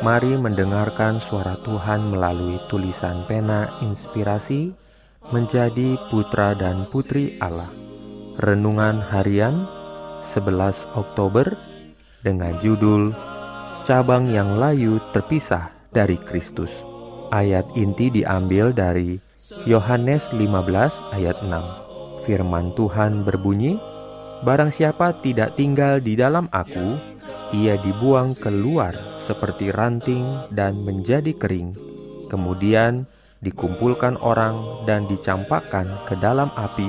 Mari mendengarkan suara Tuhan melalui tulisan pena inspirasi menjadi putra dan putri Allah. Renungan harian 11 Oktober dengan judul Cabang yang layu terpisah dari Kristus. Ayat inti diambil dari Yohanes 15 ayat 6. Firman Tuhan berbunyi, Barang siapa tidak tinggal di dalam aku, ia dibuang keluar seperti ranting dan menjadi kering, kemudian dikumpulkan orang dan dicampakkan ke dalam api,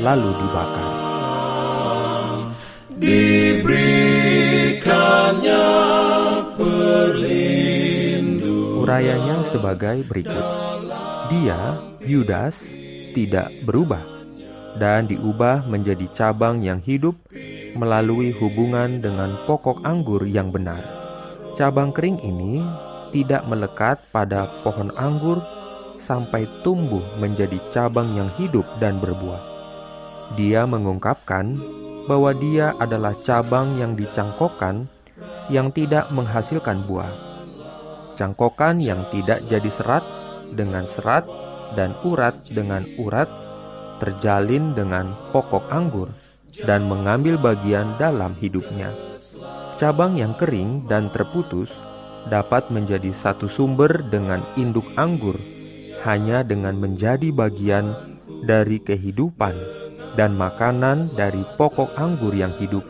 lalu dibakar. Diberikannya perlindungan. Urayanya sebagai berikut. Dia, Yudas, tidak berubah dan diubah menjadi cabang yang hidup melalui hubungan dengan pokok anggur yang benar. Cabang kering ini tidak melekat pada pohon anggur sampai tumbuh menjadi cabang yang hidup dan berbuah. Dia mengungkapkan bahwa dia adalah cabang yang dicangkokkan yang tidak menghasilkan buah. Cangkokan yang tidak jadi serat dengan serat dan urat dengan urat terjalin dengan pokok anggur dan mengambil bagian dalam hidupnya. Cabang yang kering dan terputus dapat menjadi satu sumber dengan induk anggur hanya dengan menjadi bagian dari kehidupan dan makanan dari pokok anggur yang hidup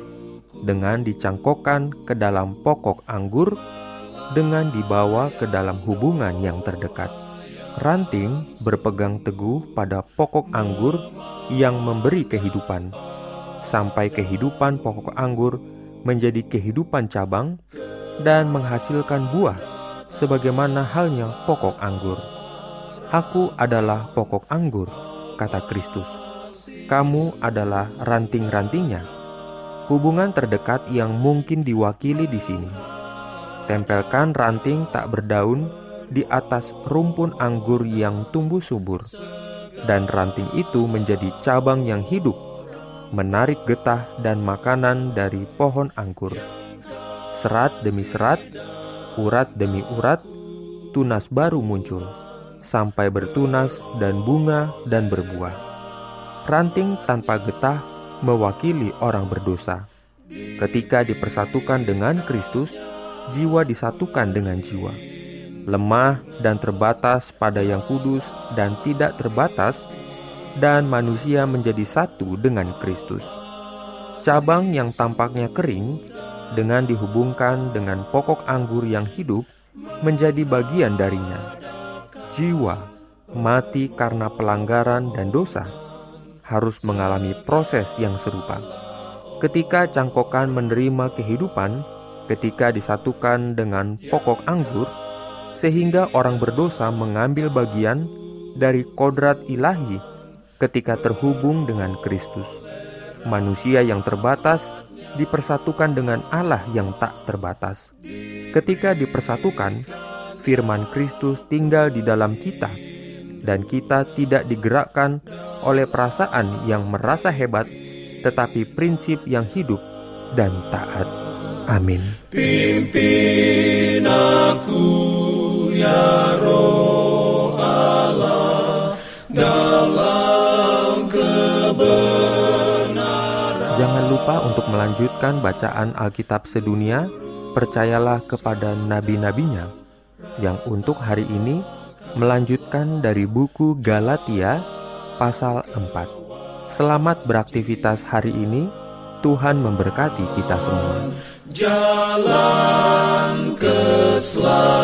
dengan dicangkokkan ke dalam pokok anggur dengan dibawa ke dalam hubungan yang terdekat. Ranting berpegang teguh pada pokok anggur yang memberi kehidupan sampai kehidupan pokok anggur menjadi kehidupan cabang dan menghasilkan buah sebagaimana halnya pokok anggur. Aku adalah pokok anggur, kata Kristus. Kamu adalah ranting-rantingnya. Hubungan terdekat yang mungkin diwakili di sini. Tempelkan ranting tak berdaun di atas rumpun anggur yang tumbuh subur, dan ranting itu menjadi cabang yang hidup menarik getah dan makanan dari pohon anggur. Serat demi serat, urat demi urat, tunas baru muncul, sampai bertunas dan bunga dan berbuah. Ranting tanpa getah mewakili orang berdosa. Ketika dipersatukan dengan Kristus, jiwa disatukan dengan jiwa. Lemah dan terbatas pada yang kudus dan tidak terbatas dan manusia menjadi satu dengan Kristus. Cabang yang tampaknya kering dengan dihubungkan dengan pokok anggur yang hidup menjadi bagian darinya. Jiwa mati karena pelanggaran dan dosa harus mengalami proses yang serupa. Ketika cangkokan menerima kehidupan, ketika disatukan dengan pokok anggur, sehingga orang berdosa mengambil bagian dari kodrat ilahi ketika terhubung dengan Kristus. Manusia yang terbatas dipersatukan dengan Allah yang tak terbatas. Ketika dipersatukan, firman Kristus tinggal di dalam kita, dan kita tidak digerakkan oleh perasaan yang merasa hebat, tetapi prinsip yang hidup dan taat. Amin. Pimpin aku ya untuk melanjutkan bacaan Alkitab sedunia. Percayalah kepada nabi-nabinya yang untuk hari ini melanjutkan dari buku Galatia pasal 4. Selamat beraktivitas hari ini. Tuhan memberkati kita semua. Jalan keselamatan